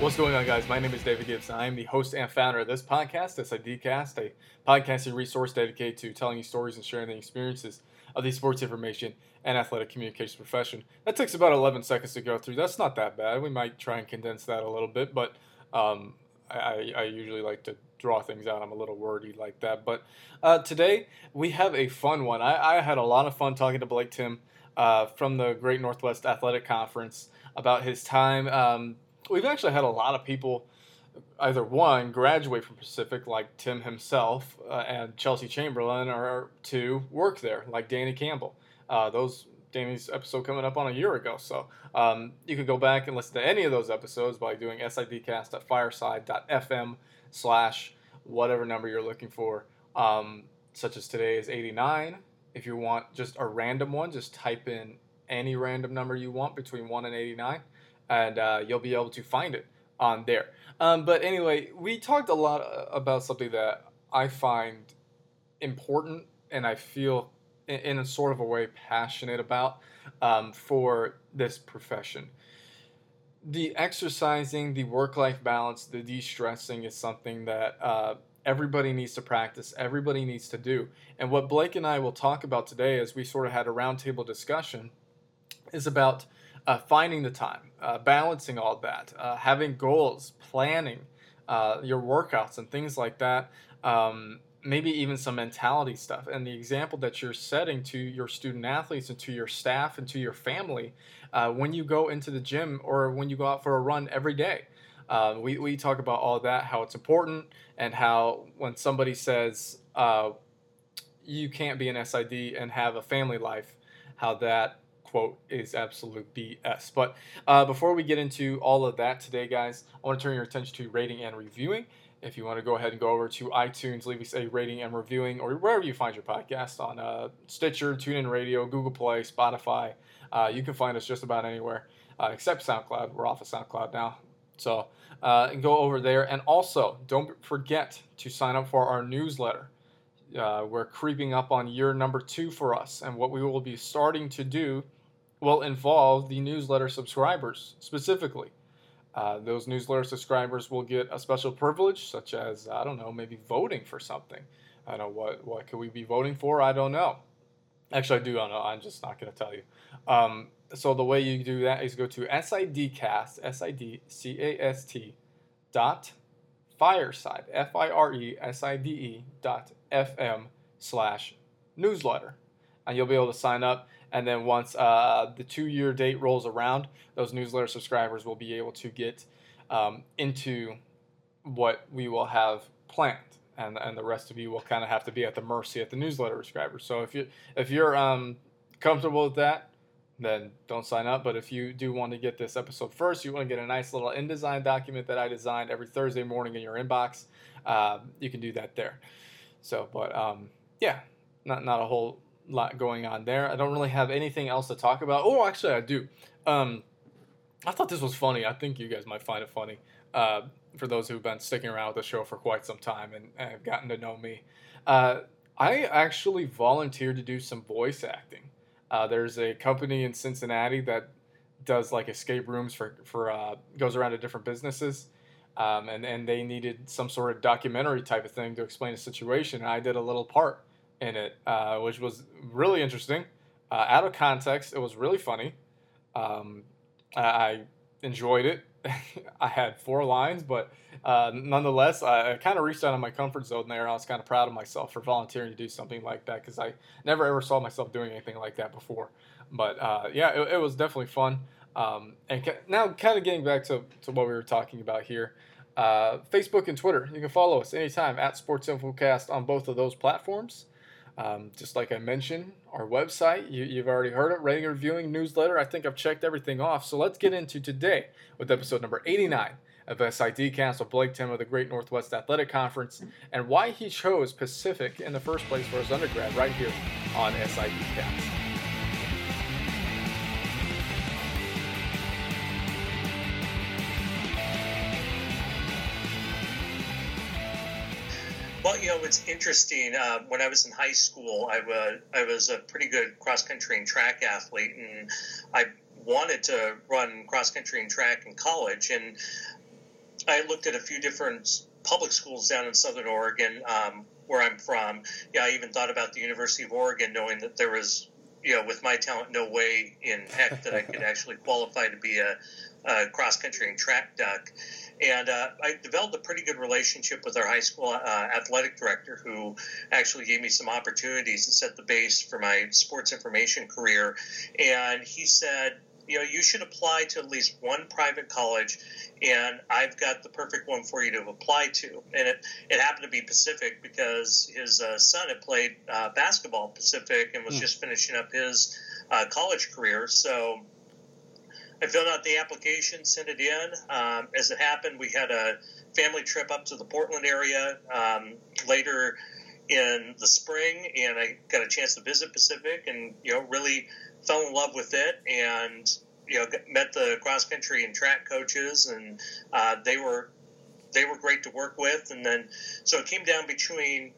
What's going on, guys? My name is David Gibbs. I am the host and founder of this podcast, SIDcast, a podcasting resource dedicated to telling you stories and sharing the experiences of the sports information and athletic communications profession. That takes about 11 seconds to go through. That's not that bad. We might try and condense that a little bit, but um, I, I, usually like to draw things out. I'm a little wordy like that. But uh, today we have a fun one. I, I, had a lot of fun talking to Blake Timm uh, from the Great Northwest Athletic Conference about his time. Um, we've actually had a lot of people either one graduate from Pacific like Timm himself uh, and Chelsea Chamberlain, or two work there like Danny Campbell. Uh, those Danny's episode coming up on a year ago, so um, you can go back and listen to any of those episodes by doing sidcast.fireside.fm slash whatever number you're looking for. Um, such as today is 89. If you want just a random one, just type in any random number you want between 1 and 89 and uh, you'll be able to find it on there. Um, but anyway, we talked a lot uh, about something that I find important and I feel in, a sort of a way passionate about um, for this profession. The exercising, the work life balance, the de stressing is something that uh, everybody needs to practice, everybody needs to do. And what Blake and I will talk about today, as we sort of had a roundtable discussion, is about uh, finding the time, uh, balancing all that, uh, having goals, planning uh, your workouts and things like that. Um, maybe even some mentality stuff and the example that you're setting to your student athletes and to your staff and to your family uh, when you go into the gym or when you go out for a run every day. Uh, we, we talk about all that, how it's important, and how when somebody says you can't be an SID and have a family life, how that quote is absolute BS. But uh, before we get into all of that today, guys, I want to turn your attention to rating and reviewing. If you want to go ahead and go over to iTunes, leave us a rating and reviewing, or wherever you find your podcast on uh, Stitcher, TuneIn Radio, Google Play, Spotify. Uh, you can find us just about anywhere uh, except SoundCloud. We're off of SoundCloud now. So uh, go over there. And also, don't forget to sign up for our newsletter. Uh, we're creeping up on year number two for us. And what we will be starting to do will involve the newsletter subscribers specifically. Uh, those newsletter subscribers will get a special privilege, such as I don't know, maybe voting for something. I don't know what what could we be voting for? I don't know. Actually, I do know. I'm just not going to tell you. Um, so the way you do that is go to sidcast s i d c a s t dot fireside f i r e s i d e dot f m slash newsletter, and you'll be able to sign up and then once uh, the two year date rolls around, those newsletter subscribers will be able to get um, into what we will have planned. And, and the rest of you will kind of have to be at the mercy of the newsletter subscribers. So if you if you're um, comfortable with that, then don't sign up. But if you do want to get this episode first, you want to get a nice little InDesign document that I designed every Thursday morning in your inbox, uh, you can do that there. So, but um, yeah, not not a whole lot going on there. I don't really have anything else to talk about. Oh, actually, I do. Um, I thought this was funny. I think you guys might find it funny. Uh, for those who've been sticking around with the show for quite some time and, and have gotten to know me, uh, I actually volunteered to do some voice acting. Uh, there's a company in Cincinnati that does like escape rooms for for uh, goes around to different businesses. Um, and, and they needed some sort of documentary type of thing to explain a situation. And I did a little part in it, uh, which was really interesting. Uh, out of context, it was really funny. Um, I, I, enjoyed it. I had four lines, but uh, nonetheless, I, I kind of reached out of my comfort zone there. I was kind of proud of myself for volunteering to do something like that because I never ever saw myself doing anything like that before. But uh, yeah, it, it, was definitely fun. Um, and ca- now, kind of getting back to, to what we were talking about here. Uh, Facebook and Twitter. You can follow us anytime at Sports Infocast on both of those platforms. Um, just like I mentioned, our website, you, have already heard it, rating, reviewing, newsletter. I think I've checked everything off. So let's get into today with episode number 89 of SIDcast with Blake Timm of the Great Northwest Athletic Conference and why he chose Pacific in the first place for his undergrad right here on SID SIDcast. Well, you know, it's interesting. Uh, when I was in high school, I, uh, I was a pretty good cross country and track athlete, and I wanted to run cross country and track in college. And I looked at a few different public schools down in Southern Oregon, um, where I'm from. Yeah, I even thought about the University of Oregon, knowing that there was, you know, with my talent, no way in heck that I could actually qualify to be a, a cross country and track duck. And uh, I developed a pretty good relationship with our high school uh, athletic director, who actually gave me some opportunities and set the base for my sports information career. And he said, you know, you should apply to at least one private college, and I've got the perfect one for you to apply to. And it, it happened to be Pacific because his uh, son had played uh, basketball Pacific and was mm. just finishing up his uh, college career. So I filled out the application, sent it in. Um, as it happened, we had a family trip up to the Portland area um, later in the spring, and I got a chance to visit Pacific, and you know, really fell in love with it, and you know, met the cross country and track coaches, and uh, they were they were great to work with, and then so it came down between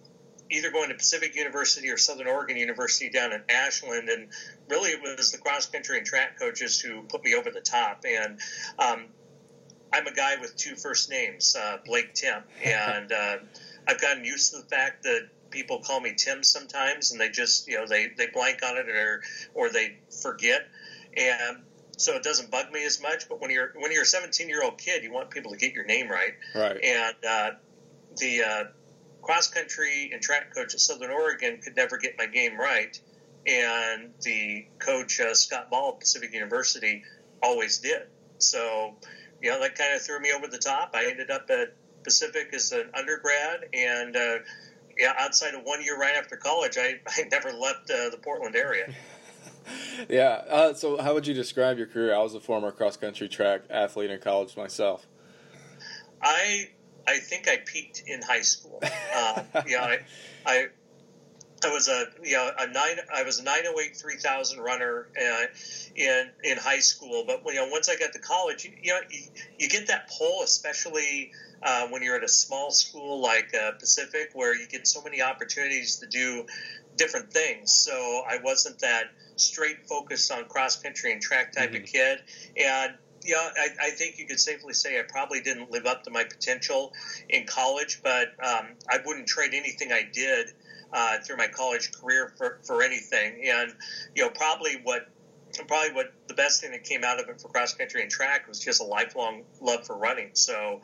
either going to Pacific University or Southern Oregon University down in Ashland, and really it was the cross country and track coaches who put me over the top. And um, I'm a guy with two first names, uh, Blake Timm, and uh, I've gotten used to the fact that people call me Tim sometimes, and they just you know they they blank on it or or they forget, and so it doesn't bug me as much. But when you're when you're a 17 year old kid, you want people to get your name right, right? And uh, the uh, cross country and track coach at Southern Oregon could never get my game right, and the coach uh, Scott Ball at Pacific University always did. So, you know, that kind of threw me over the top. I ended up at Pacific as an undergrad, and uh, yeah, outside of one year right after college, I, I never left uh, the Portland area. yeah. Uh, so, how would you describe your career? I was a former cross country track athlete in college myself. I I think I peaked in high school. Uh, yeah, I, I I was a you know a nine I was a nine oh eight three thousand runner uh, in in high school, but you know once I got to college, you, you know you, you, get that pull, especially uh, when you're at a small school like uh, Pacific, where you get so many opportunities to do different things. So I wasn't that straight focused on cross country and track type mm-hmm. of kid, and yeah, I, I, think you could safely say I probably didn't live up to my potential in college, but um, I wouldn't trade anything I did uh, through my college career for, for anything. And you know, probably what probably what the best thing that came out of it for cross country and track was just a lifelong love for running. So,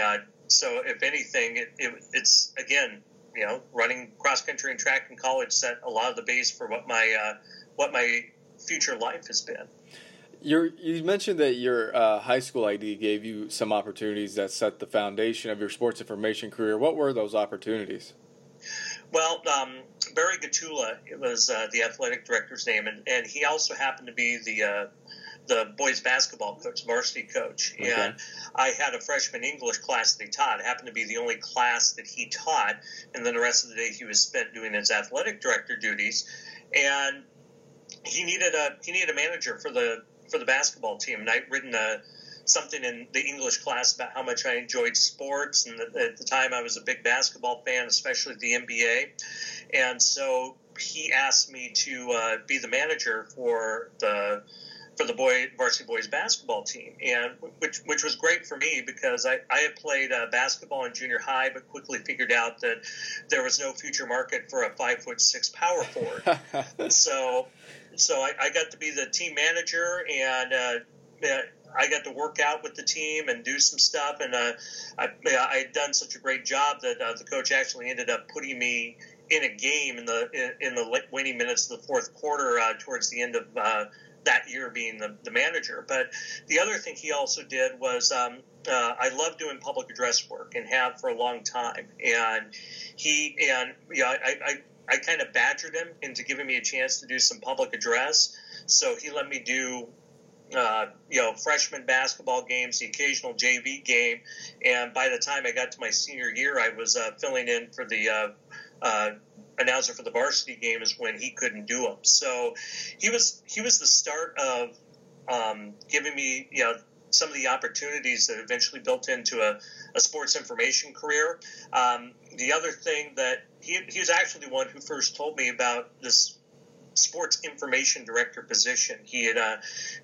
uh, so if anything, it, it, it's again, you know, running cross country and track in college set a lot of the base for what my uh, what my future life has been. You're, you mentioned that your uh, high school ID gave you some opportunities that set the foundation of your sports information career. What were those opportunities? Well, um, Barry Gatula was uh, the athletic director's name, and, and he also happened to be the uh, the boys basketball coach, varsity coach. Okay. And I had a freshman English class that he taught. It happened to be the only class that he taught, and then the rest of the day he was spent doing his athletic director duties. And he needed a he needed a manager for the for the basketball team, and I'd written a something in the English class about how much I enjoyed sports, and at the time I was a big basketball fan, especially the NBA, and so he asked me to uh, be the manager for the for the boy varsity boys basketball team, and which which was great for me because I, I had played uh, basketball in junior high, but quickly figured out that there was no future market for a five foot six power forward. so so I, I, got to be the team manager and. Uh, I got to work out with the team and do some stuff, and uh, I, I had done such a great job that uh, the coach actually ended up putting me in a game in the in, in the winning minutes of the fourth quarter uh, towards the end of uh, that year being the, the manager. But the other thing he also did was um, uh, I love doing public address work and have for a long time. And he and yeah, I, I kind of badgered him into giving me a chance to do some public address. So he let me do uh, you know, freshman basketball games, the occasional JV game, and by the time I got to my senior year, I was uh, filling in for the uh, uh announcer for the varsity game is when he couldn't do them. So he was he was the start of um, giving me you know some of the opportunities that eventually built into a, a sports information career. Um, the other thing that he, he was actually the one who first told me about this sports information director position. He had, uh,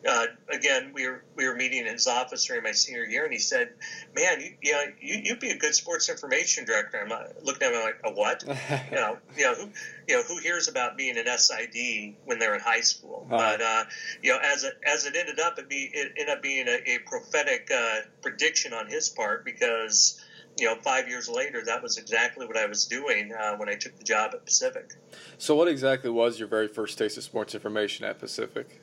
uh, again, we were we were meeting in his office during my senior year, and he said, "Man, you, you know, you, would be a good sports information director." I'm looking at him like, "A what?" you know, you know who, you know, who hears about being an SID when they're in high school? But uh, you know, as it as it ended up, it be it ended up being a, a prophetic uh, prediction on his part because you know, five years later, that was exactly what I was doing uh, when I took the job at Pacific. So, what exactly was your very first taste of sports information at Pacific?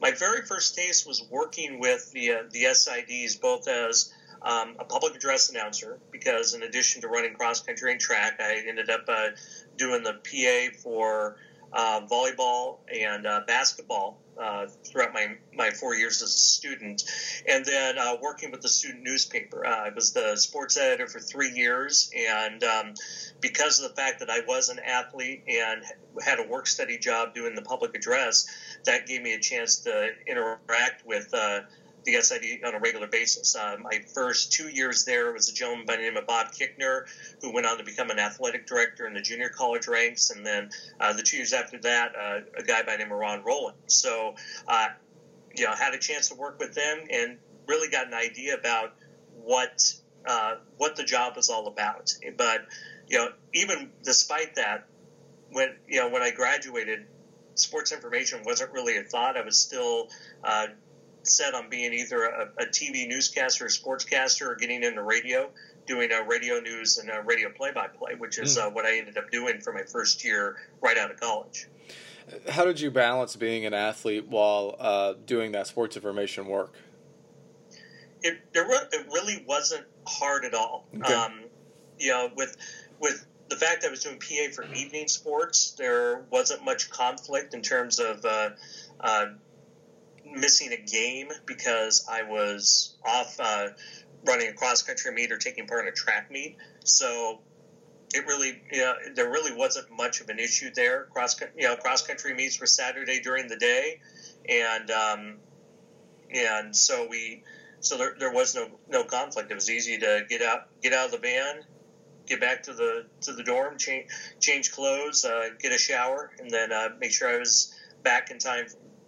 My very first taste was working with the uh, the SIDs, both as um, a public address announcer, because in addition to running cross country and track, I ended up uh, doing the PA for uh, volleyball and uh, basketball uh, throughout my, my four years as a student. And then uh, working with the student newspaper. Uh, I was the sports editor for three years. And um, because of the fact that I was an athlete and had a work study job doing the public address, that gave me a chance to interact with uh, the SID on a regular basis. Uh, my first two years there was a gentleman by the name of Bob Kickner, who went on to become an athletic director in the junior college ranks, and then uh, the two years after that, uh, a guy by the name of Ron Rowland. So, uh, you know, had a chance to work with them and really got an idea about what uh, what the job was all about. But you know, even despite that, when you know when I graduated, sports information wasn't really a thought. I was still uh, set on being either a, a TV newscaster, or sportscaster, or getting into radio, doing a radio news and a radio play-by-play, which is mm. uh, what I ended up doing for my first year right out of college. How did you balance being an athlete while uh, doing that sports information work? It, it really wasn't hard at all. Okay. Um, you know, with with the fact that I was doing PA for evening sports, there wasn't much conflict in terms of uh, uh, missing a game because I was off uh, running a cross country meet or taking part in a track meet. So it really, you know, there really wasn't much of an issue there. Cross, you know, cross country meets were Saturday during the day, and um, and so we, so there, there was no no conflict. It was easy to get out get out of the van, get back to the to the dorm, change change clothes, uh, get a shower, and then uh, make sure I was back in time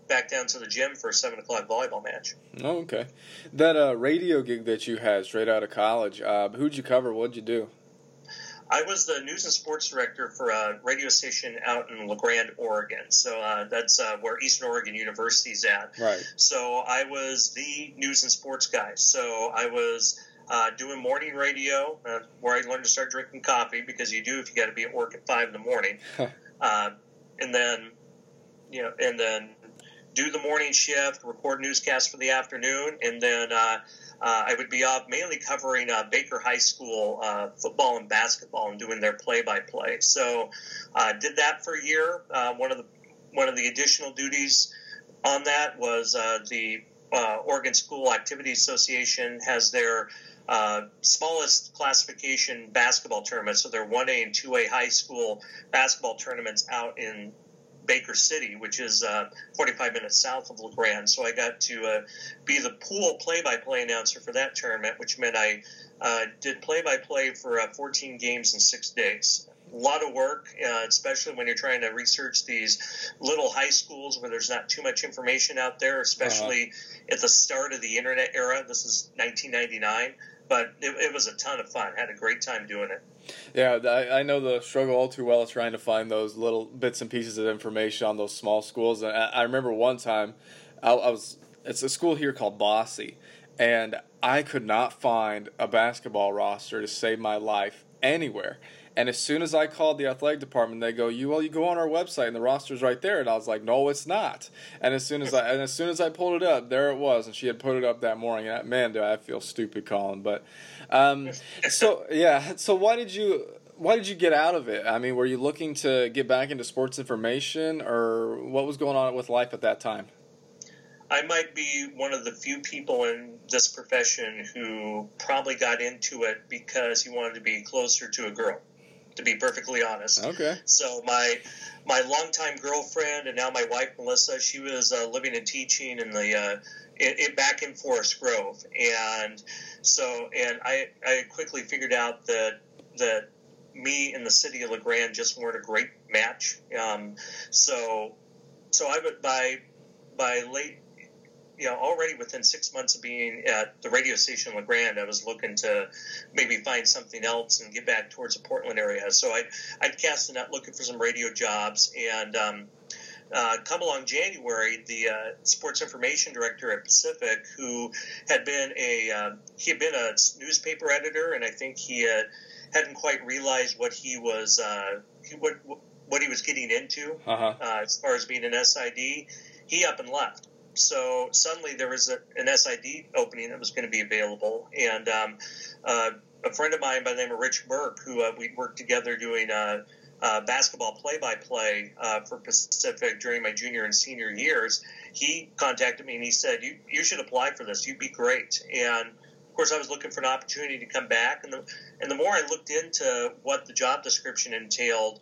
back down to the gym for a seven o'clock volleyball match. Oh, okay. That uh, radio gig that you had straight out of college, uh, who'd you cover? What'd you do? I was the news and sports director for a radio station out in La Grande, Oregon. So uh, that's uh, where Eastern Oregon University is at. Right. So I was the news and sports guy. So I was uh, doing morning radio, uh, where I learned to start drinking coffee because you do if you got to be at work at five in the morning. uh, and then, you know, and then do the morning shift, record newscasts for the afternoon, and then uh, uh, I would be up mainly covering uh, Baker High School uh, football and basketball and doing their play-by-play. So, uh, did that for a year. Uh, one of the one of the additional duties on that was the Oregon School Activity Association has their uh, smallest classification basketball tournament. So they're 1A and 2A high school basketball tournaments out in Baker City, which is uh, 45 minutes south of La Grande. So I got to uh, be the pool play-by-play announcer for that tournament, which meant I uh, did play-by-play for uh, 14 games in six days. A lot of work, uh, especially when you're trying to research these little high schools where there's not too much information out there, especially uh-huh. at the start of the internet era. This is 1999 but it, it, was a ton of fun. Had a great time doing it. Yeah, I, I, know the struggle all too well trying to find those little bits and pieces of information on those small schools. And I, I remember one time, I, I, was it's a school here called Bossy, and I could not find a basketball roster to save my life anywhere. And as soon as I called the athletic department, they go, "You well, you go on our website and the roster's right there." And I was like, "No, it's not." And as soon as I and as soon as I pulled it up, there it was, and she had put it up that morning. And man, do I feel stupid calling? But um, so yeah, so why did you? Why did you get out of it? I mean, were you looking to get back into sports information, or what was going on with life at that time? I might be one of the few people in this profession who probably got into it because he wanted to be closer to a girl to be perfectly honest. Okay. So my my longtime girlfriend and now my wife Melissa, she was uh, living and teaching in the uh, in, back in Forest Grove, and so and I I quickly figured out that that me and the city of La Grande just weren't a great match. Um, so, so I would by by late, you know, already within six months of being at the radio station La Grande, I was looking to maybe find something else and get back towards the Portland area. So I I'd cast the net looking for some radio jobs and. Um, uh, come along January, the uh, sports information director at Pacific, who had been a uh, he had been a newspaper editor, and I think he hadn't quite realized what he was uh, what what he was getting into uh-huh. Uh, as far as being an SID. He up and left. So suddenly there was a, an SID opening that was going to be available, and um, uh, a friend of mine by the name of Rich Burke, who we worked together doing uh, basketball play-by-play uh, for Pacific during my junior and senior years, he contacted me and he said, "You you should apply for this. You'd be great." And of course, I was looking for an opportunity to come back, and the and the more I looked into what the job description entailed.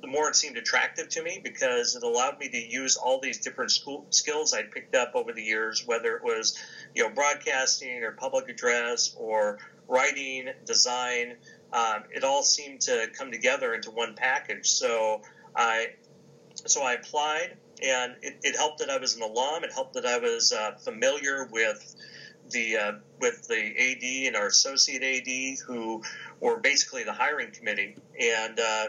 The more it seemed attractive to me because it allowed me to use all these different school skills I'd picked up over the years, whether it was, you know, broadcasting or public address or writing, design, um, it all seemed to come together into one package. So I so I applied, and it, it helped that I was an alum. It helped that I was uh, familiar with the uh, with the AD and our associate AD, who were basically the hiring committee. And uh,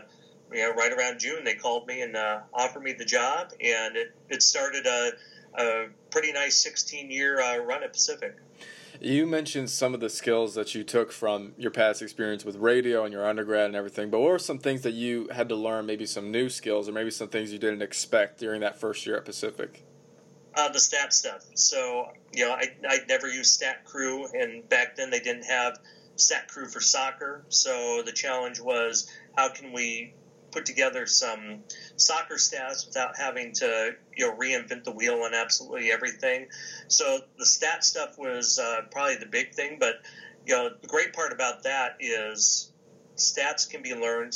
you know, right around June, they called me and uh, offered me the job, and it, it started a, a pretty nice 16 year uh, run at Pacific. You mentioned some of the skills that you took from your past experience with radio and your undergrad and everything, but what were some things that you had to learn, maybe some new skills, or maybe some things you didn't expect during that first year at Pacific? Uh, the stat stuff. So, you know, I, I'd never used Stat Crew, and back then they didn't have Stat Crew for soccer. So the challenge was how can we put together some soccer stats without having to you know reinvent the wheel on absolutely everything. So the stat stuff was uh, probably the big thing, but you know the great part about that is stats can be learned.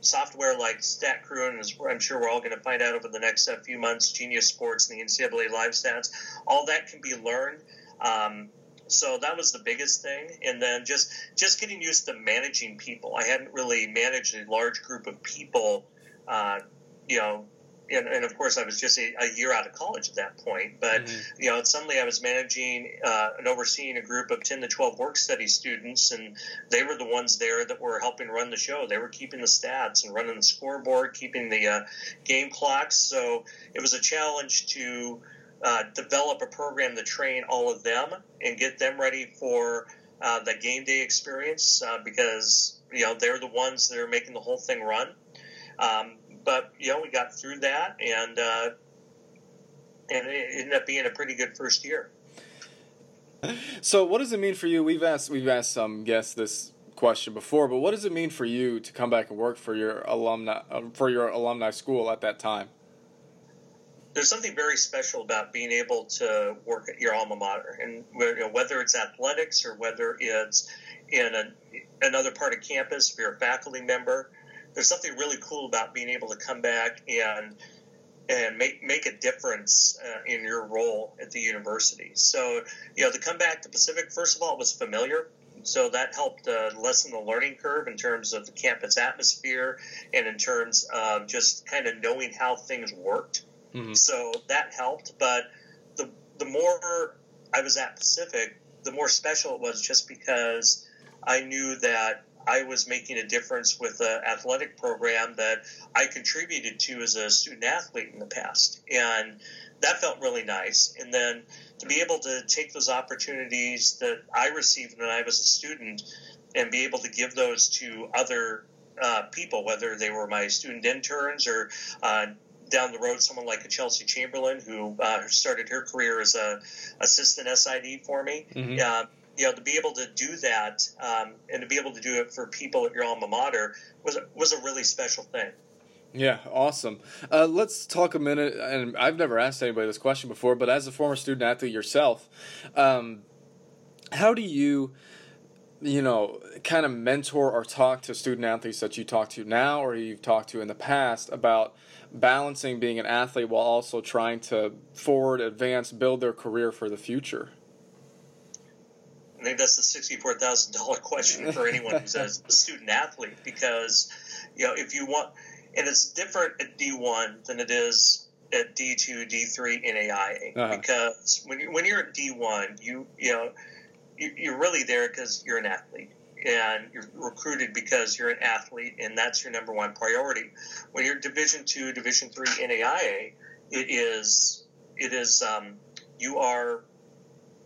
Software like StatCrew, and I'm sure we're all going to find out over the next uh, few months, Genius Sports and the NCAA Live Stats, all that can be learned. Um, so that was the biggest thing and then just just getting used to managing people i hadn't really managed a large group of people uh, you know and, and, of course I was just a, a, year out of college at that point. But mm-hmm. you know, suddenly I was managing uh, and overseeing a group of ten to twelve work study students, and they were the ones there that were helping run the show. They were keeping the stats and running the scoreboard, keeping the uh, game clocks. So it was a challenge to uh, develop a program to train all of them and get them ready for uh, the game day experience uh, because you know they're the ones that are making the whole thing run. Um, but you know we got through that and uh, and it ended up being a pretty good first year. So what does it mean for you? We've asked we've asked some guests this question before, but what does it mean for you to come back and work for your alumni um, for your alumni school at that time? There's something very special about being able to work at your alma mater, and you know, whether it's athletics or whether it's in a, another part of campus, if you're a faculty member, there's something really cool about being able to come back and and make make a difference uh, in your role at the university. So, you know, to come back to Pacific, first of all, it was familiar. So that helped uh, lessen the learning curve in terms of the campus atmosphere and in terms of just kind of knowing how things worked. Mm-hmm. So that helped. But the the more I was at Pacific, the more special it was just because I knew that I was making a difference with an athletic program that I contributed to as a student athlete in the past. And that felt really nice. And then to be able to take those opportunities that I received when I was a student and be able to give those to other uh, people, whether they were my student interns or uh, down the road someone like a Chelsea Chamberlain who uh, started her career as a assistant SID for me. Mm-hmm. Uh, you know, to be able to do that um, and to be able to do it for people at your alma mater was was a really special thing. Yeah, awesome. Uh, let's talk a minute. And I've never asked anybody this question before, but as a former student athlete yourself, um, how do you, you know, kind of mentor or talk to student athletes that you talk to now or you've talked to in the past about balancing being an athlete while also trying to forward, advance, build their career for the future? I think that's the sixty-four thousand dollar question for anyone who's a student athlete because you know if you want, and it's different at D one than it is at D two, D three, NAIA uh-huh. because when you when you're at D one, you you know you're really there because you're an athlete and you're recruited because you're an athlete and that's your number one priority. When you're Division two, Division three NAIA, it is it is um, you are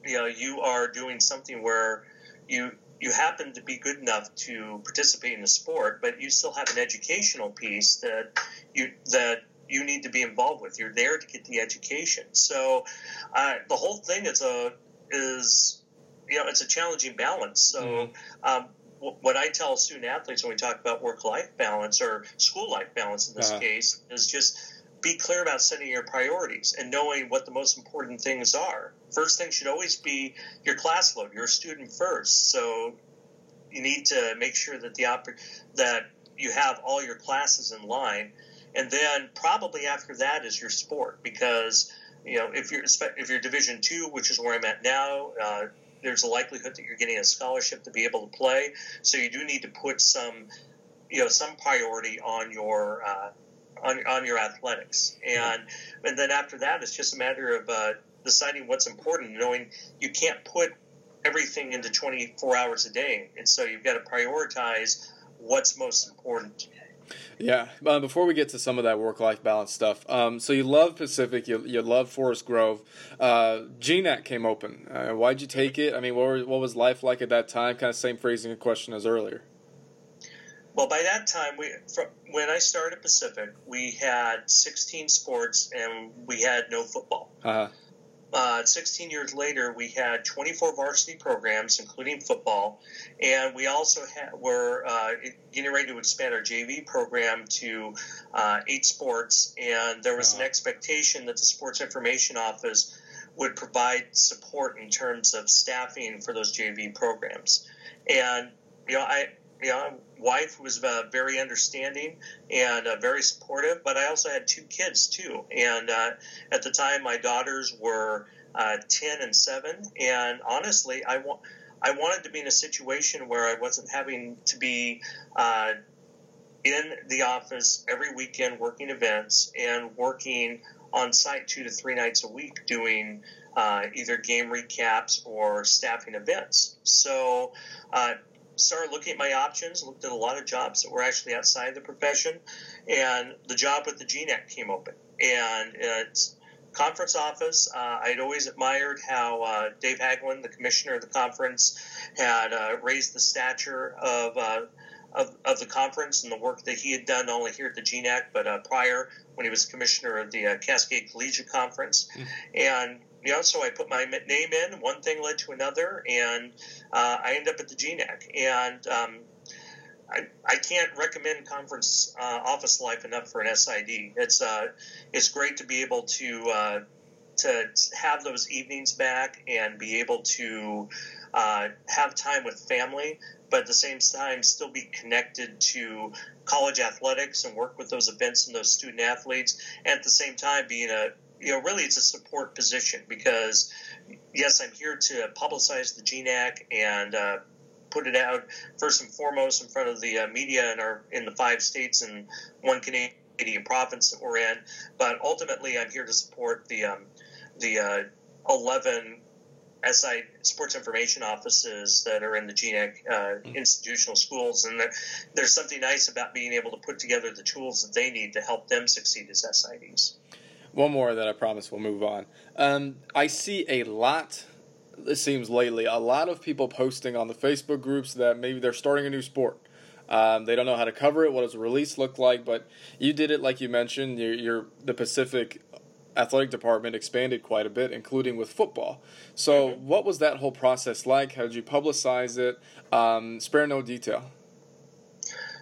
you know you are doing something where you you happen to be good enough to participate in the sport, but you still have an educational piece that you that you need to be involved with. You're there to get the education. So uh, the whole thing is a is you know it's a challenging balance. So mm-hmm. um, what I tell student athletes when we talk about work life balance or school life balance in this uh-huh. case is just be clear about setting your priorities and knowing what the most important things are. First thing should always be your class load. You're student first, so you need to make sure that the oper- that you have all your classes in line, and then probably after that is your sport because you know if you're if you're Division two, which is where I'm at now. Uh, there's a likelihood that you're getting a scholarship to be able to play, so you do need to put some, you know, some priority on your uh, on, on your athletics. And and then after that, it's just a matter of uh, deciding what's important, knowing you can't put everything into 24 hours a day, and so you've got to prioritize what's most important. Yeah. Uh, before we get to some of that work-life balance stuff, um, so you love Pacific, you, you love Forest Grove. Uh, GNAC came open. Uh, why'd you take it? I mean, what, were, what was life like at that time? Kind of same phrasing and question as earlier. Well, by that time, we from, when I started Pacific, we had 16 sports and we had no football. Uh-huh. Uh, 16 years later, we had 24 varsity programs, including football, and we also were uh, getting ready to expand our JV program to uh, eight sports. And there was an expectation that the Sports Information Office would provide support in terms of staffing for those JV programs. And you know, I you know, wife was uh, very understanding and uh, very supportive, but I also had two kids too. And uh, at the time, my daughters were uh, 10 and 7. And honestly, I, wa- I wanted to be in a situation where I wasn't having to be uh, in the office every weekend working events and working on site two to three nights a week doing uh, either game recaps or staffing events. So started looking at my options, looked at a lot of jobs that were actually outside the profession, and the job with the GNAC came open. And it's conference office. Uh, I'd always admired how uh, Dave Haglund, the commissioner of the conference, had uh, raised the stature of, uh, of, of the conference and the work that he had done not only here at the GNAC but uh, prior when he was commissioner of the uh, Cascade Collegiate Conference. Mm-hmm. And you know, so I put my name in. One thing led to another, and uh, I ended up at the GNAC. And um, I, I can't recommend conference uh, office life enough for an SID. It's uh, it's great to be able to uh, to have those evenings back and be able to uh, have time with family, but at the same time still be connected to college athletics and work with those events and those student athletes, and at the same time being a you know, really it's a support position because, yes, I'm here to publicize the GNAC and uh, put it out first and foremost in front of the uh, media in our in the five states and one Canadian province that we're in. But ultimately, I'm here to support the um, the uh, 11 SI sports information offices that are in the GNAC uh, institutional schools, and there's something nice about being able to put together the tools that they need to help them succeed as SIDs. One more that I promise we'll move on. Um, I see a lot. It seems lately a lot of people posting on the Facebook groups that maybe they're starting a new sport. Um, they don't know how to cover it. What does a release look like? But you did it like you mentioned. You're the Pacific athletic department expanded quite a bit, including with football. So, mm-hmm. what was that whole process like? How did you publicize it? Um, spare no detail.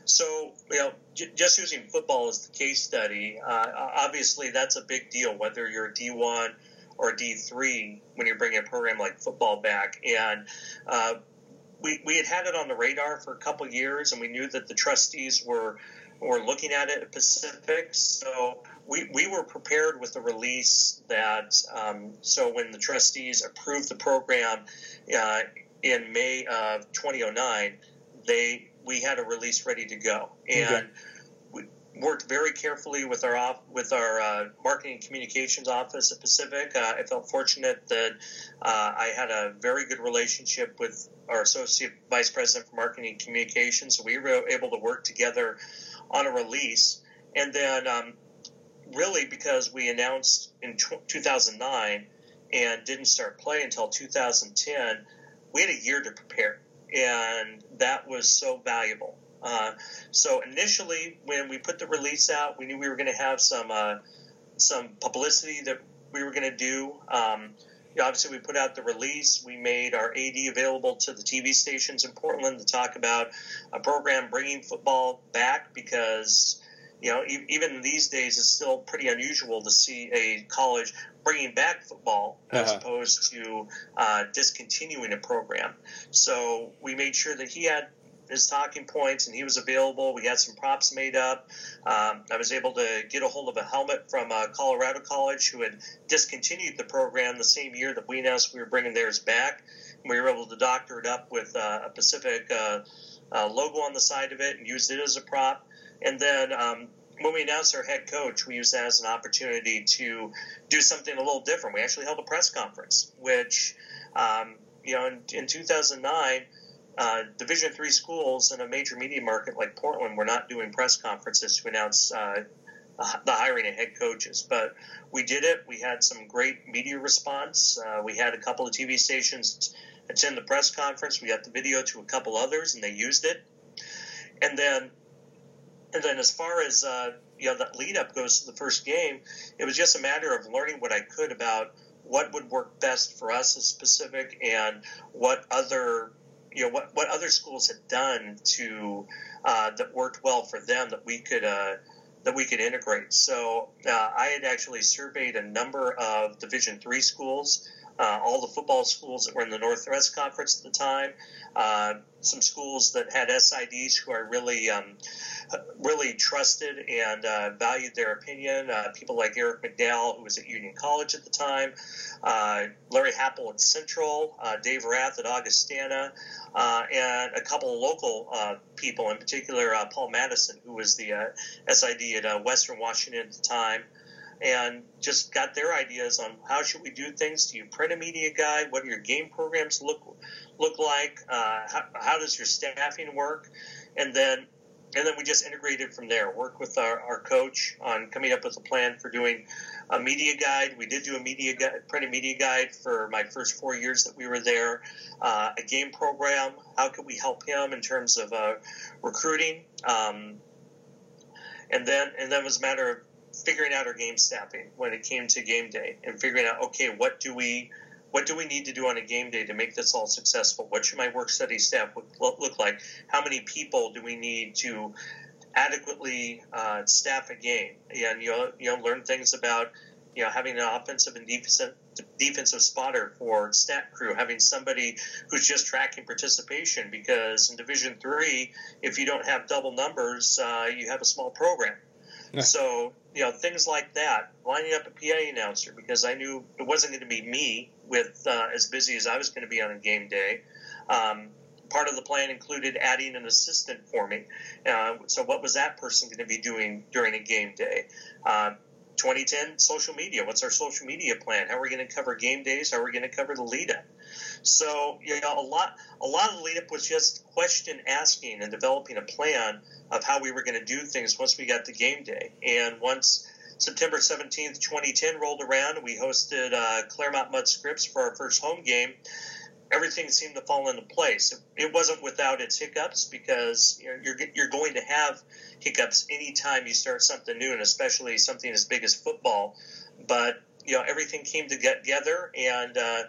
So, you know, j- just using football as the case study, uh, obviously that's a big deal, whether you're a D1 or D3, when you're bringing a program like football back. And uh, we, we had had it on the radar for a couple years, and we knew that the trustees were were looking at it at Pacific. So we, we were prepared with the release that um, so when the trustees approved the program, uh, in May of 2009, they we had a release ready to go, and okay. we worked very carefully with our off, with our uh, marketing communications office at Pacific. Uh, I felt fortunate that uh, I had a very good relationship with our associate vice president for marketing and communications, so we were able to work together on a release, and then. Um, really, because we announced in 2009 and didn't start play until 2010, we had a year to prepare, and that was so valuable. Uh, so initially, when we put the release out, we knew we were going to have some uh, some publicity that we were going to do. Um, obviously, we put out the release. We made our AD available to the TV stations in Portland to talk about a program bringing football back because you know, even these days, it's still pretty unusual to see a college bringing back football uh-huh. as opposed to uh, discontinuing a program. So we made sure that he had his talking points and he was available. We had some props made up. Um, I was able to get a hold of a helmet from uh, Colorado College who had discontinued the program the same year that we announced we were bringing theirs back. We were able to doctor it up with uh, a Pacific uh, uh logo on the side of it and used it as a prop. And then um, when we announced our head coach, we used that as an opportunity to do something a little different. We actually held a press conference, which, um, you know, in, in 2009, uh, Division three schools in a major media market like Portland were not doing press conferences to announce uh, the hiring of head coaches. But we did it. We had some great media response. Uh, we had a couple of TV stations attend the press conference. We got the video to a couple others, and they used it. And then and then as far as uh, you know that lead up goes to the first game, it was just a matter of learning what I could about what would work best for us as Pacific and what other you know what, what other schools had done to uh, that worked well for them that we could uh, that we could integrate. So uh, I had actually surveyed a number of Division three schools uh, all the football schools that were in the Northwest Conference at the time, uh, some schools that had SIDs who I really, um, really trusted and uh, valued their opinion. Uh, people like Eric McDowell, who was at Union College at the time, uh, Larry Happel at Central, uh, Dave Wrath at Augustana, and a couple of local people, in particular Paul Madison, who was the SID at Western Washington at the time and just got their ideas on how should we do things. Do you print a media guide? What do your game programs look look like? Uh, how, how, does your staffing work? And then and then we just integrated from there. Work with our, our coach on coming up with a plan for doing a media guide. We did do a media guide, print a media guide for my first four years that we were there. Uh, a game program. How could we help him in terms of uh, recruiting? Um, and then and then it was a matter of figuring out our game staffing when it came to game day and figuring out okay what do we what do we need to do on a game day to make this all successful? What should my work study staff look like? How many people do we need to adequately uh, staff a game? And you know, you know learn things about you know having an offensive and defensive defensive spotter for stat crew having somebody who's just tracking participation because in division three if you don't have double numbers uh, you have a small program. So, you know, things like that, lining up a PA announcer because I knew it wasn't going to be me with uh, as busy as I was going to be on a game day. Um, part of the plan included adding an assistant for me. Uh, so, what was that person going to be doing during a game day? Uh, 2010 social media. What's our social media plan? How are we going to cover game days? How are we going to cover the lead up? So you know, a lot a lot of the lead up was just question asking and developing a plan of how we were going to do things once we got to game day. And once September 17th, 2010 rolled around, we hosted uh, Claremont Mudd Scripps for our first home game. Everything seemed to fall into place. It wasn't without its hiccups because you know, you're you're going to have hiccups anytime you start something new, and especially something as big as football. But you know everything came together, and uh,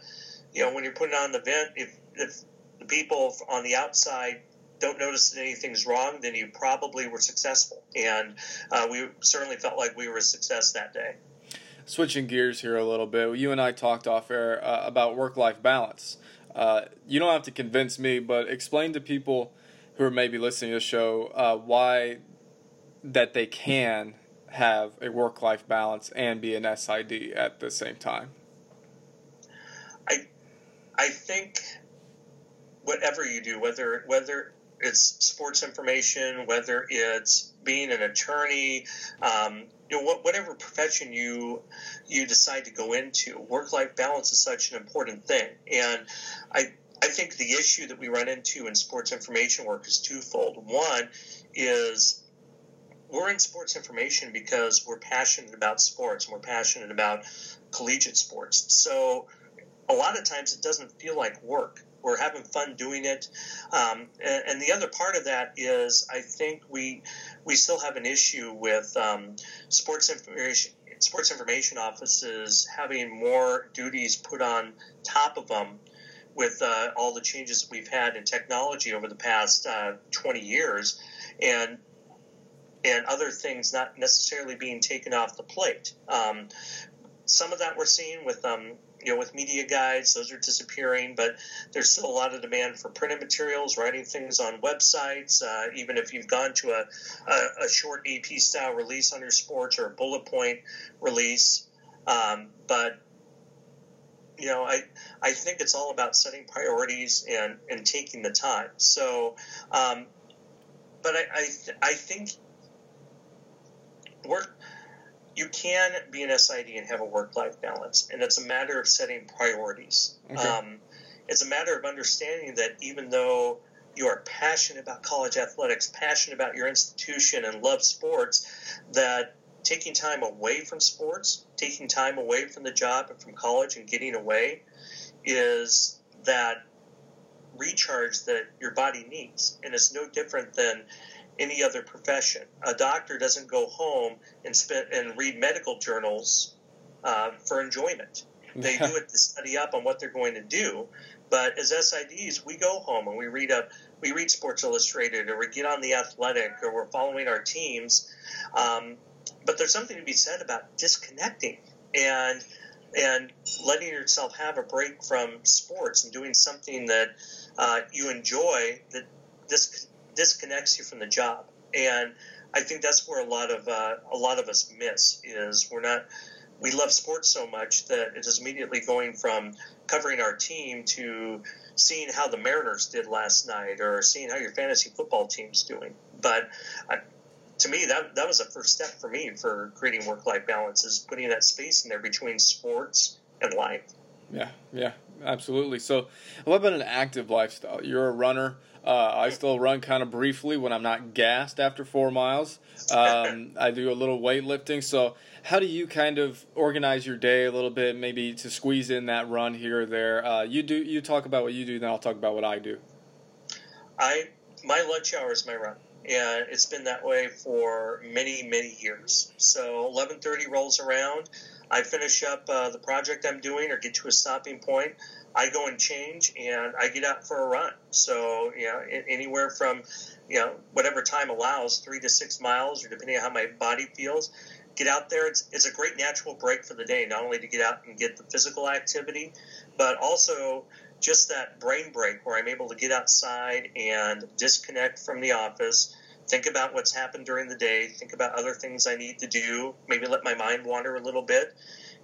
you know, when you're putting on the vent, if, if the people on the outside don't notice that anything's wrong, then you probably were successful. And uh, we certainly felt like we were a success that day. Switching gears here a little bit, you and I talked off air uh, about work life balance. Uh, you don't have to convince me, but explain to people who are maybe listening to the show uh, why that they can have a work life balance and be an SID at the same time. I think whatever you do, whether whether it's sports information, whether it's being an attorney, um, you know, whatever profession you you decide to go into, work life balance is such an important thing. And I I think the issue that we run into in sports information work is twofold. One is we're in sports information because we're passionate about sports and we're passionate about collegiate sports. So a lot of times it doesn't feel like work. We're having fun doing it, um, and, and, the other part of that is I think we we still have an issue with um, sports information sports information offices having more duties put on top of them with uh, all the changes we've had in technology over the past uh, 20 years, and and other things not necessarily being taken off the plate. Um, some of that we're seeing with um, you know with media guides; those are disappearing, but there's still a lot of demand for printed materials, writing things on websites. Uh, even if you've gone to a, a, a, short AP style release on your sports or a bullet point release, um, but you know, I I think it's all about setting priorities and and taking the time. So, um, but I I, I think work you can be an SID and have a work life balance, and it's a matter of setting priorities. Okay. Um, it's a matter of understanding that even though you are passionate about college athletics, passionate about your institution, and love sports, that taking time away from sports, taking time away from the job and from college and getting away is that recharge that your body needs. And it's no different than any other profession. A doctor doesn't go home and spend and read medical journals uh, for enjoyment. They do it to study up on what they're going to do. But as SIDs, we go home and we read up, we read Sports Illustrated, or we get on the Athletic, or we're following our teams. Um, but there's something to be said about disconnecting and and letting yourself have a break from sports and doing something that uh, you enjoy that this disconnects you from the job. And I think that's where a lot of uh, a lot of us miss is we're not we love sports so much that it is immediately going from covering our team to seeing how the Mariners did last night or seeing how your fantasy football team's doing. But I, to me, that that was a first step for me for creating work life balance is putting that space in there between sports and life. Yeah, yeah, absolutely. So, what about an active lifestyle? You're a runner. Uh, I still run kind of briefly when I'm not gassed after four miles. Um, I do a little weightlifting. So, how do you kind of organize your day a little bit, maybe to squeeze in that run here or there? Uh, you do. You talk about what you do, then I'll talk about what I do. I my lunch hour is my run and it's been that way for many many years so 11.30 rolls around i finish up uh, the project i'm doing or get to a stopping point i go and change and i get out for a run. So you know anywhere from you know whatever time allows three to six miles or depending on how my body feels get out there. It's, it's a great natural break for the day not only to get out and get the physical activity but also just that brain break where I'm able to get outside and disconnect from the office, think about what's happened during the day, think about other things I need to do, maybe let my mind wander a little bit.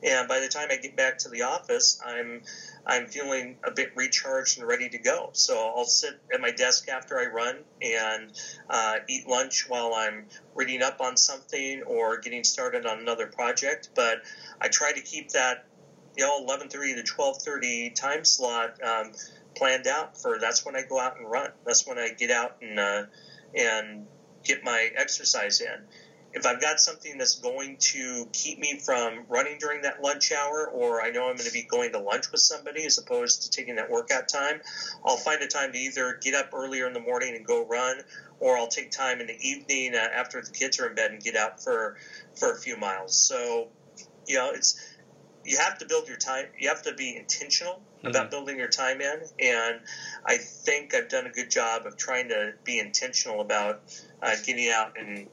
And by the time I get back to the office, I'm I'm feeling a bit recharged and ready to go. So I'll sit at my desk after I run and uh, eat lunch while I'm reading up on something or getting started on another project. But I try to keep that you know 11:30 to 12:30 time slot um, planned out for. That's when I go out and run. That's when I get out and uh, and get my exercise in. If I've got something that's going to keep me from running during that lunch hour, or I know I'm going to be going to lunch with somebody as opposed to taking that workout time, I'll find a time to either get up earlier in the morning and go run, or I'll take time in the evening uh, after the kids are in bed and get out for for a few miles. So, you know, it's you have to build your time. You have to be intentional mm-hmm. about building your time in, and I think I've done a good job of trying to be intentional about uh, getting out and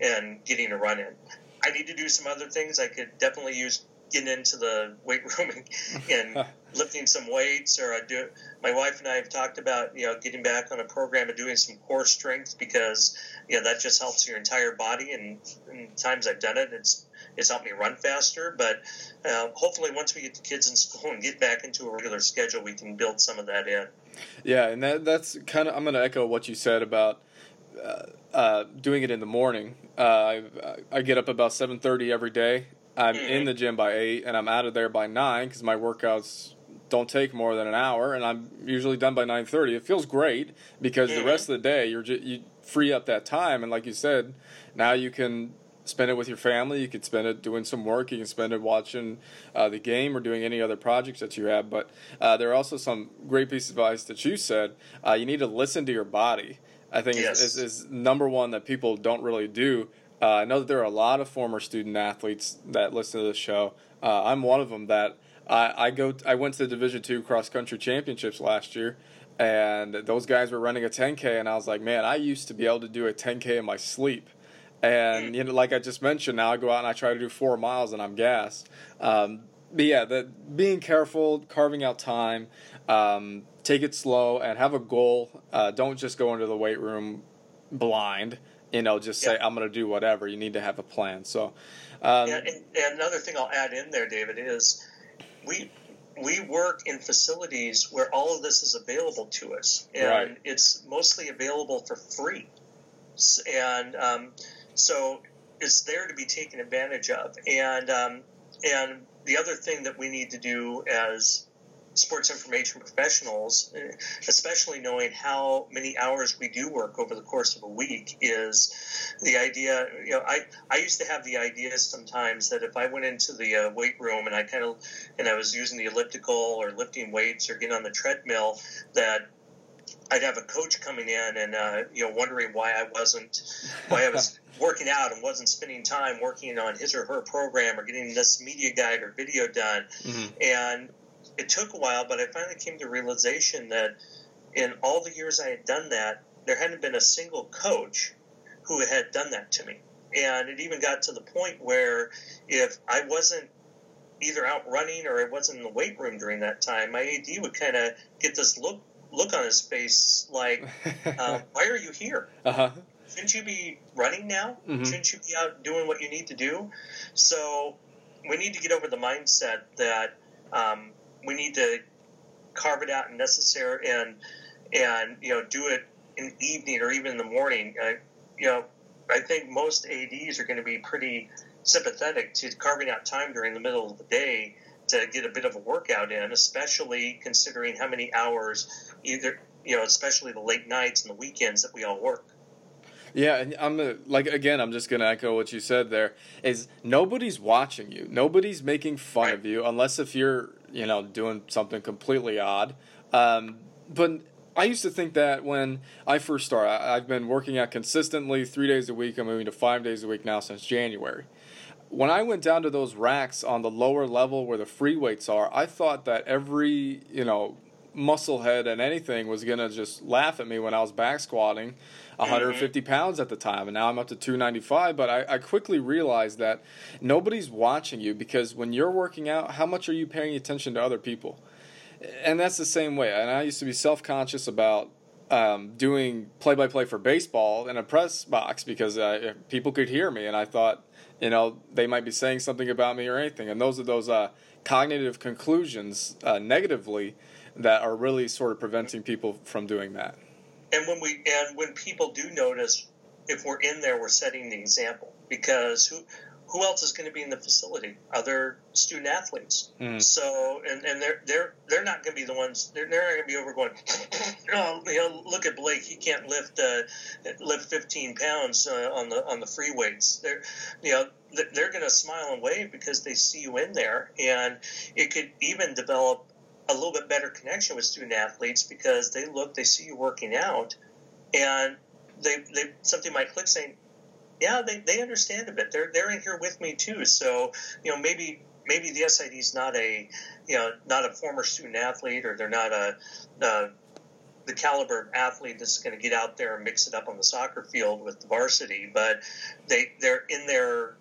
and getting a run in. I need to do some other things. I could definitely use getting into the weight room and, and lifting some weights, or I do. My wife and I have talked about you know getting back on a program of doing some core strength because you know that just helps your entire body. And, and times I've done it, it's it's helped me run faster. But uh, hopefully, once we get the kids in school and get back into a regular schedule, we can build some of that in. Yeah, and that that's kind of I'm going to echo what you said about. Uh, uh, doing it in the morning. Uh, I, I get up about seven thirty every day. I'm mm-hmm. in the gym by eight, and I'm out of there by nine because my workouts don't take more than an hour, and I'm usually done by nine thirty. It feels great because mm-hmm. the rest of the day you're just, you free up that time, and like you said, now you can spend it with your family. You could spend it doing some work. You can spend it watching uh, the game or doing any other projects that you have. But uh, there are also some great pieces of advice that you said. Uh, you need to listen to your body. I think yes. is, is, is, number one that people don't really do. Uh, I know that there are a lot of former student athletes that listen to the show. Uh, I'm one of them. That I, I go. I went to the Division two cross country championships last year, and those guys were running a 10k, and I was like, man, I used to be able to do a 10k in my sleep. And you know, like I just mentioned, now I go out and I try to do four miles, and I'm gassed. Um, but yeah, the being careful, carving out time, um, take it slow, and have a goal. Uh, don't just go into the weight room blind. You know, just say yeah. I'm going to do whatever. You need to have a plan. So, um, yeah, and, and another thing I'll add in there, David, is we we work in facilities where all of this is available to us, and right. it's mostly available for free. And um, so it's there to be taken advantage of. And um, and the other thing that we need to do as sports information professionals, especially knowing how many hours we do work over the course of a week, is the idea. You know, I I used to have the idea sometimes that if I went into the uh, weight room and I kind of and I was using the elliptical or lifting weights or getting on the treadmill, that I'd have a coach coming in and uh, you know wondering why I wasn't why I was working out and wasn't spending time working on his or her program or getting this media guide or video done. Mm-hmm. And it took a while, but I finally came to realization that in all the years I had done that, there hadn't been a single coach who had done that to me. And it even got to the point where if I wasn't either out running or I wasn't in the weight room during that time, my AD would kind of get this look look on his face like, uh, "Why are you here? Uh-huh. Shouldn't you be running now? Mm-hmm. Shouldn't you be out doing what you need to do?" So we need to get over the mindset that um, we need to carve it out and necessary and and you know do it in the evening or even in the morning. Uh, you know, I think most ads are going to be pretty sympathetic to carving out time during the middle of the day to get a bit of a workout in, especially considering how many hours either you know, especially the late nights and the weekends that we all work. Yeah, and I'm like again, I'm just gonna echo what you said. There is nobody's watching you, nobody's making fun right. of you, unless if you're you know doing something completely odd. Um, but I used to think that when I first started, I've been working out consistently three days a week. I'm moving to five days a week now since January. When I went down to those racks on the lower level where the free weights are, I thought that every you know muscle head and anything was gonna just laugh at me when I was back squatting 150 mm-hmm. pounds at the time, and now I'm up to 295. But I, I quickly realized that nobody's watching you because when you're working out, how much are you paying attention to other people? And that's the same way. And I used to be self conscious about um, doing play by play for baseball in a press box because uh, people could hear me, and I thought, you know, they might be saying something about me or anything. And those are those uh, cognitive conclusions uh, negatively that are really sort of preventing people from doing that and when we and when people do notice if we're in there we're setting the example. Because who who else is going to be in the facility? Other student athletes. Mm. so and, and they're they're they're not going to be the ones they're, they're not going to be over going oh, you know, look at blake he can't lift uh, lift 15 pounds uh, on the on the free weights. They're you know they're going to smile and wave because they see you in there. And it could even develop a little bit better connection with student athletes because they look, they see you working out, and they, they something might click saying, yeah, they, they understand a bit. They're they're in here with me too. So you know maybe maybe the SID is not a you know not a former student athlete or they're not a, a the caliber of athlete that's going to get out there and mix it up on the soccer field with the varsity, but they they're in there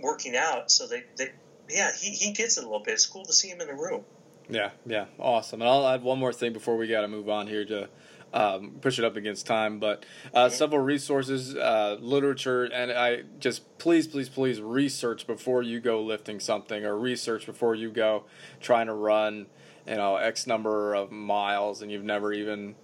working out. So they, they yeah he, he gets it a little bit. It's cool to see him in the room. Yeah, yeah, awesome. And I'll add one more thing before we got to move on here to um, push it up against time. But uh, several resources, uh, literature, and I just please, please, please research before you go lifting something, or research before you go trying to run, you know, X number of miles, and you've never even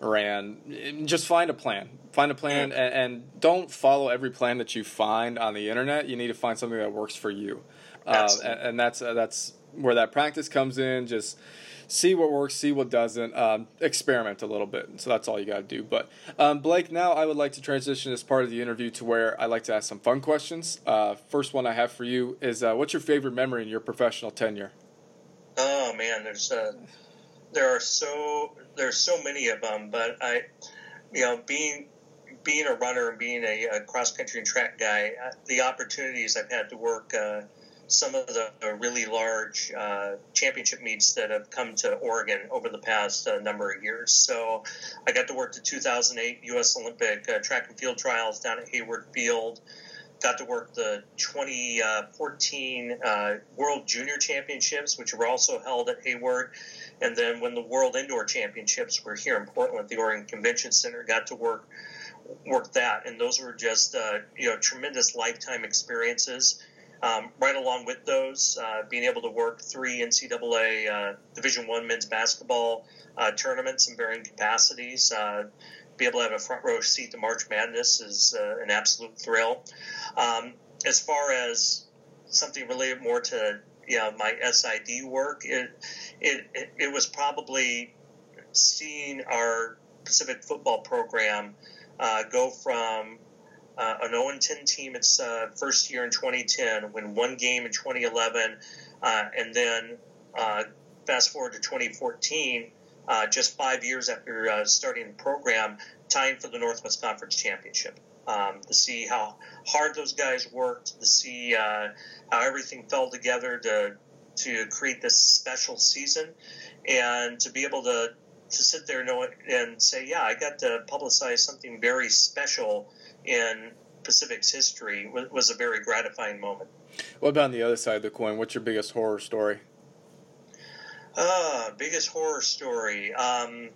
ran. Just find a plan. Find a plan, and, and don't follow every plan that you find on the internet. You need to find something that works for you, uh, and, and, that's uh, that's where that practice comes in. Just see what works, see what doesn't, um, experiment a little bit. So that's all you got to do. But um, Blake, now I would like to transition as part of the interview to where I like to ask some fun questions. Uh, first one I have for you is uh, what's your favorite memory in your professional tenure? Oh man, there's uh, there are so there's so many of them, but I, you know, being being a runner and being a, a cross country and track guy, uh, the opportunities I've had to work uh, some of the really large uh, championship meets that have come to Oregon over the past uh, number of years. So I got to work the 2008 U.S. Olympic uh, track and field trials down at Hayward Field. Got to work the 2014 uh, World Junior Championships, which were also held at Hayward. And then when the World Indoor Championships were here in Portland the Oregon Convention Center, got to work work that, and those were just uh, you know tremendous lifetime experiences. Um, right along with those, uh, being able to work three NCAA uh, Division One men's basketball uh, tournaments in varying capacities, uh, be able to have a front row seat to March Madness is uh, an absolute thrill. Um, as far as something related more to you know, my SID work, it, it, it, it was probably seeing our Pacific football program uh, go from uh, an 0 10 team its uh, first year in 2010, win one game in 2011, uh, and then uh, fast forward to 2014, uh, just five years after uh, starting the program, tying for the Northwest Conference Championship. Um, to see how hard those guys worked, to see how everything fell together to to create this special season, and to be able to to sit there and say, yeah, I got to publicize something very special in Pacific's history was a very gratifying moment. What about on the other side of the coin? What's your biggest horror story? Uh, biggest horror story. Um,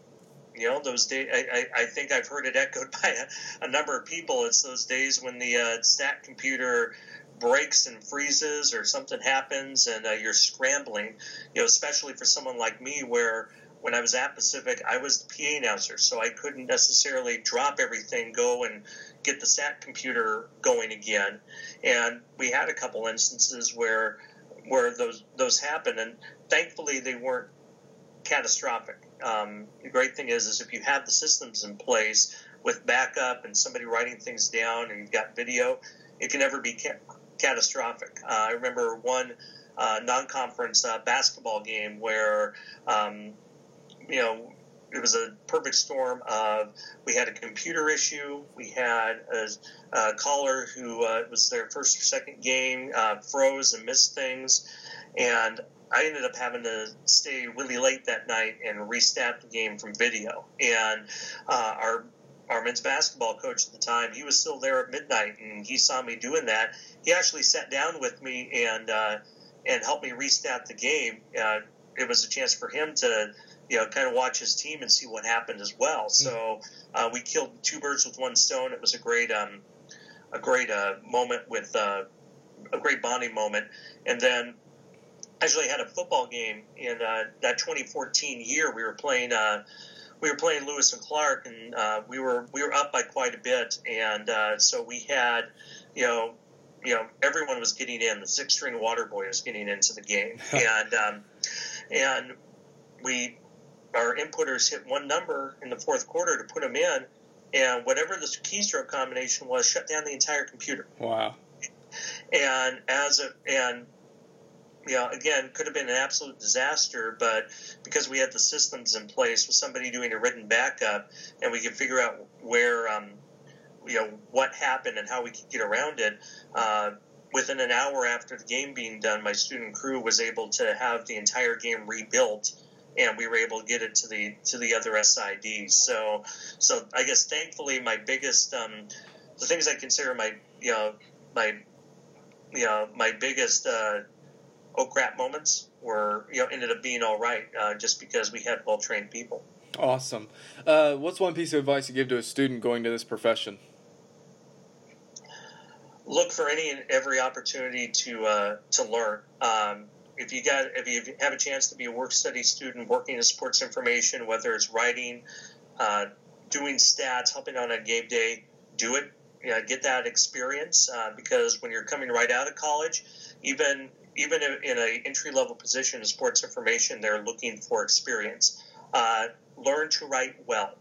you know, those days, I, I, I, think I've heard it echoed by a, a, number of people. It's those days when the uh, stat computer breaks and freezes or something happens and uh, you're scrambling, you know, especially for someone like me where when I was at Pacific, I was the PA announcer, so I couldn't necessarily drop everything, go and get the stat computer going again. And we had a couple instances where where those those happened, and thankfully they weren't catastrophic. Um, the great thing is, is if you have the systems in place with backup and somebody writing things down, and you've got video, it can never be ca- catastrophic. Uh, I remember one uh, non-conference uh, basketball game where um, you know it was a perfect storm of we had a computer issue, we had a, a caller who uh, was their first or second game uh, froze and missed things, and I ended up having to stay really late that night and restat the game from video. And uh, our our men's basketball coach at the time, he was still there at midnight, and he saw me doing that. He actually sat down with me and uh, and helped me restat the game. Uh, it was a chance for him to you know, kind of watch his team and see what happened as well. So uh, we killed two birds with one stone. It was a great, um, a great uh, moment with uh, a great bonding moment. And then actually had a football game in uh, that 2014 year. We were playing. Uh, we were playing Lewis and Clark, and uh, we were we were up by quite a bit, and so we had, you know, you know, everyone was getting in. The six string water boy was getting into the game, and um, and we our inputters hit one number in the fourth quarter to put them in, and whatever the keystroke combination was, shut down the entire computer. Wow. And as a and you know, again, could have been an absolute disaster, but because we had the systems in place with somebody doing a written backup, and we could figure out where, um, you know, what happened and how we could get around it. Uh, within an hour after the game being done, my student crew was able to have the entire game rebuilt and we were able to get it to the to the other SIDs. So, so I guess thankfully my biggest um, the things I consider my you know my you know my biggest uh, oh crap moments were you know ended up being all right uh, just because we had well trained people. Awesome. Uh, what's one piece of advice you give to a student going to this profession? Look for any and every opportunity to uh, to learn. Um, if you got if you have a chance to be a work study student working in sports information, whether it's writing, uh, doing stats, helping on a game day, do it. You know, get that experience uh, because when you're coming right out of college, even even in an entry level position in sports information, they're looking for experience. Uh, learn to write well.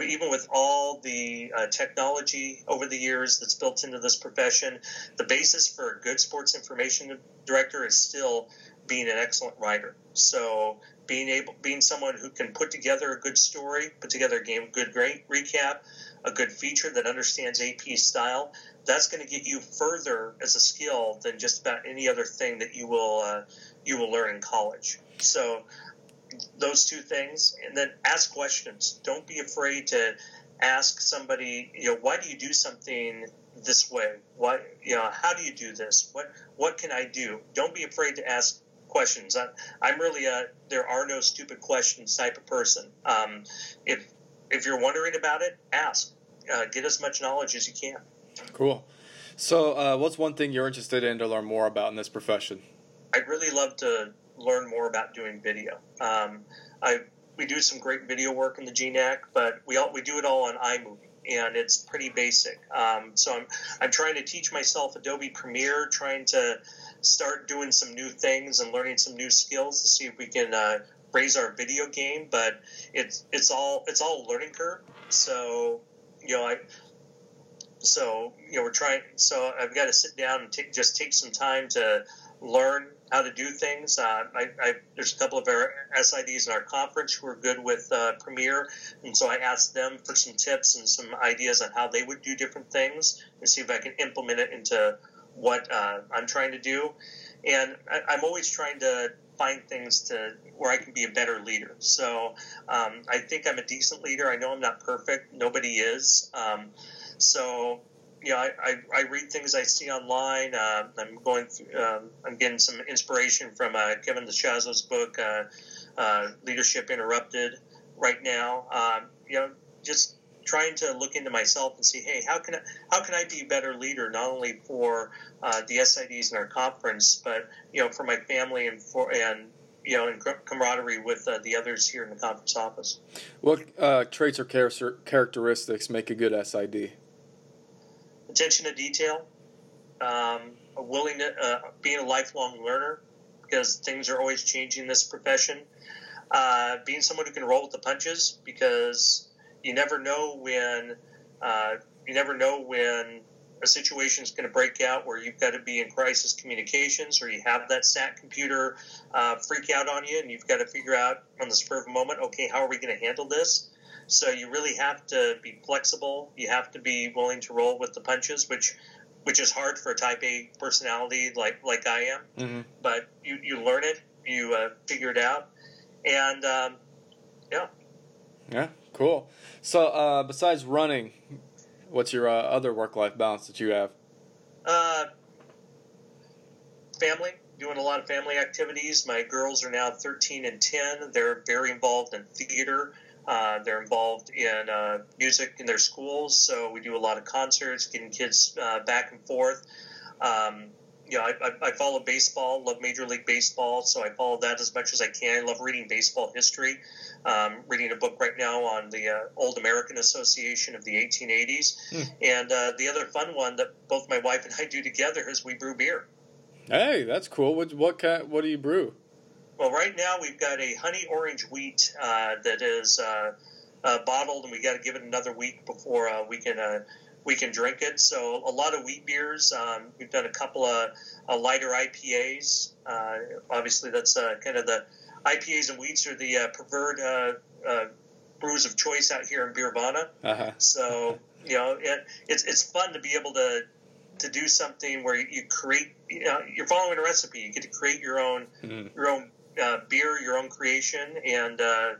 Even with all the uh, technology over the years that's built into this profession, the basis for a good sports information director is still being an excellent writer. So being able, being someone who can put together a good story, put together a game, good great recap, a good feature that understands AP style, that's going to get you further as a skill than just about any other thing that you will uh, you will learn in college. So those two things, and then ask questions. Don't be afraid to ask somebody, you know, why do you do something this way? Why, you know, how do you do this? What what can I do? Don't be afraid to ask questions. I, I'm really a there are no stupid questions type of person. Um, if if you're wondering about it, ask. Uh, get as much knowledge as you can. Cool. So, uh, what's one thing you're interested in to learn more about in this profession? I'd really love to learn more about doing video. Um, I we do some great video work in the GNAC, but we all we do it all on iMovie, and it's pretty basic. Um, so I'm I'm trying to teach myself Adobe Premiere, trying to start doing some new things and learning some new skills to see if we can uh, raise our video game. But it's it's all it's all a learning curve. So you know I. So you know we're trying. So I've got to sit down and take, just take some time to learn how to do things. Uh, I, I, there's a couple of our SIDs in our conference who are good with uh, Premiere, and so I asked them for some tips and some ideas on how they would do different things and see if I can implement it into what uh, I'm trying to do. And I, am always trying to find things to where I can be a better leader. So um, I think I'm a decent leader. I know I'm not perfect. Nobody is. Um, so you know, I, I, I, read things I see online. Uh, I'm going through, um, I'm getting some inspiration from uh, Kevin DeShazo's book, uh, uh, Leadership Interrupted, right now. Um, you know, just trying to look into myself and see, hey, how can I, how can I be a better leader, not only for uh, the SIDs in our conference, but you know, for my family and for and you know, in camaraderie with uh, the others here in the conference office. What uh, traits or characteristics make a good SID? Attention to detail, um, a willingness, uh, being a lifelong learner because things are always changing in this profession. Uh, being someone who can roll with the punches because you never know when uh, you never know when a situation is going to break out where you've got to be in crisis communications or you have that stat computer uh, freak out on you and you've got to figure out on the spur of a moment, okay, how are we going to handle this? So you really have to be flexible. You have to be willing to roll with the punches, which which is hard for a Type A personality like like I am. Mm-hmm. But you you learn it, you uh, figure it out, and um, yeah. Yeah, cool. So uh, besides running, what's your uh, other work life balance that you have? Uh, family, doing a lot of family activities. My girls are now 13 and 10. They're very involved in theater. Uh, they're involved in uh, music in their schools, so we do a lot of concerts, getting kids uh, back and forth. Um, you know, I, I, I, follow baseball, love Major League Baseball, so I follow that as much as I can. I love reading baseball history. Um, reading a book right now on the uh, Old American Association of the 1880s, hmm. and uh, the other fun one that both my wife and I do together is we brew beer. Hey, that's cool. What what kind, what do you brew? Well, right now we've got a honey orange wheat uh, that is uh, uh, bottled, and we got to give it another week before uh, we can uh, we can drink it. So a lot of wheat beers. Um, we've done a couple of uh, lighter IPAs. obviously, that's kind of the IPAs and wheats are the preferred brews of choice out here in Beervana. Uh-huh. So you know, it, it's it's fun to be able to to do something where you create. You know, you're following a recipe. You get to create your own mm-hmm. your own uh, beer your own creation and uh,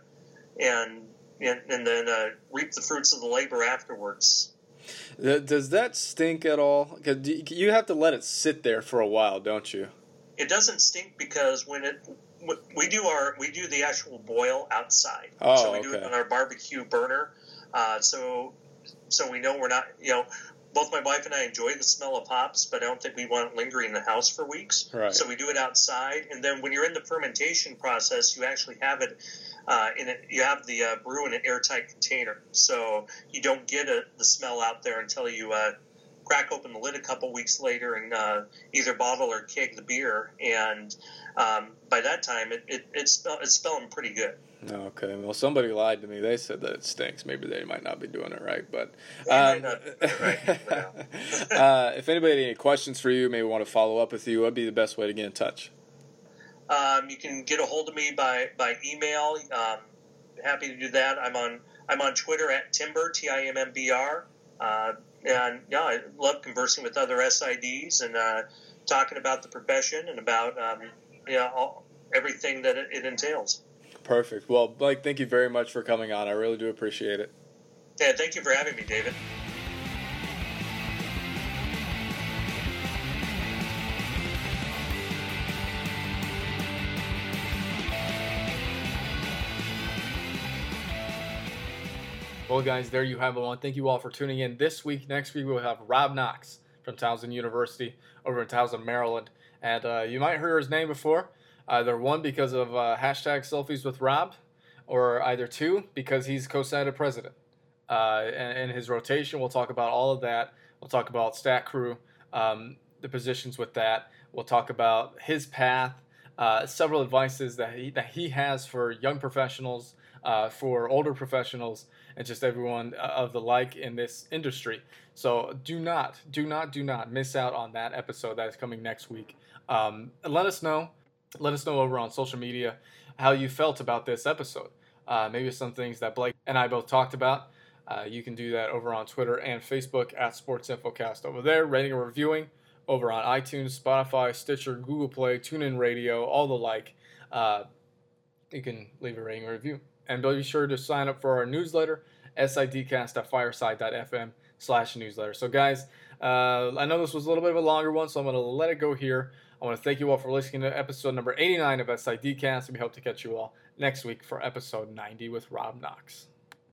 and, and and then uh, reap the fruits of the labor afterwards. Does that stink at all? Because you have to let it sit there for a while, don't you? it doesn't stink because when it we do our we do the actual boil outside. Oh, so we okay. do it on our barbecue burner. Uh, so so we know we're not you know both my wife and I enjoy the smell of hops, but I don't think we want it lingering in the house for weeks. Right. So we do it outside, and then when you're in the fermentation process, you actually have it uh, in it. You have the uh, brew in an airtight container, so you don't get a, the smell out there until you uh, crack open the lid a couple weeks later and uh, either bottle or keg the beer. And um, by that time, it, it, it's, it's smelling pretty good. Okay, well, somebody lied to me. They said that it stinks. Maybe they might not be doing it right, but um, might not be doing it right, uh, if anybody had any questions for you, maybe want to follow up with you, what'd be the best way to get in touch? Um, you can get a hold of me by by email. Um, happy to do that. I'm on I'm on Twitter at Timber T I M M B R. Uh, and yeah, I love conversing with other SIDs and uh, talking about the profession and about um, yeah all, everything that it, it entails. Perfect. Well, Blake, thank you very much for coming on. I really do appreciate it. Yeah, thank you for having me, David. Well, guys, there you have it. I want to thank you all for tuning in this week. Next week, we'll have Rob Knox from Towson University over in Towson, Maryland. And uh, you might hear his name before. Either one, because of uh, hashtag selfies with Rob, or either two, because he's CoSIDA president. Uh, and in his rotation, we'll talk about all of that. We'll talk about stat crew, um, the positions with that. We'll talk about his path, uh, several advices that he, that he has for young professionals, uh, for older professionals, and just everyone uh, of the like in this industry. So do not, do not, do not miss out on that episode that is coming next week. Um, let us know. Let us know over on social media how you felt about this episode. Uh, maybe some things that Blake and I both talked about. Uh, you can do that over on Twitter and Facebook at Sports Infocast. Over there, rating and reviewing over on iTunes, Spotify, Stitcher, Google Play, TuneIn Radio, all the like. Uh, you can leave a rating and review. And be sure to sign up for our newsletter, sidcast.fireside.fm slash newsletter. So, guys, uh, I know this was a little bit of a longer one, so I'm going to let it go here. I want to thank you all for listening to episode number 89 of SIDcast, and we hope to catch you all next week for episode 90 with Rob Knox.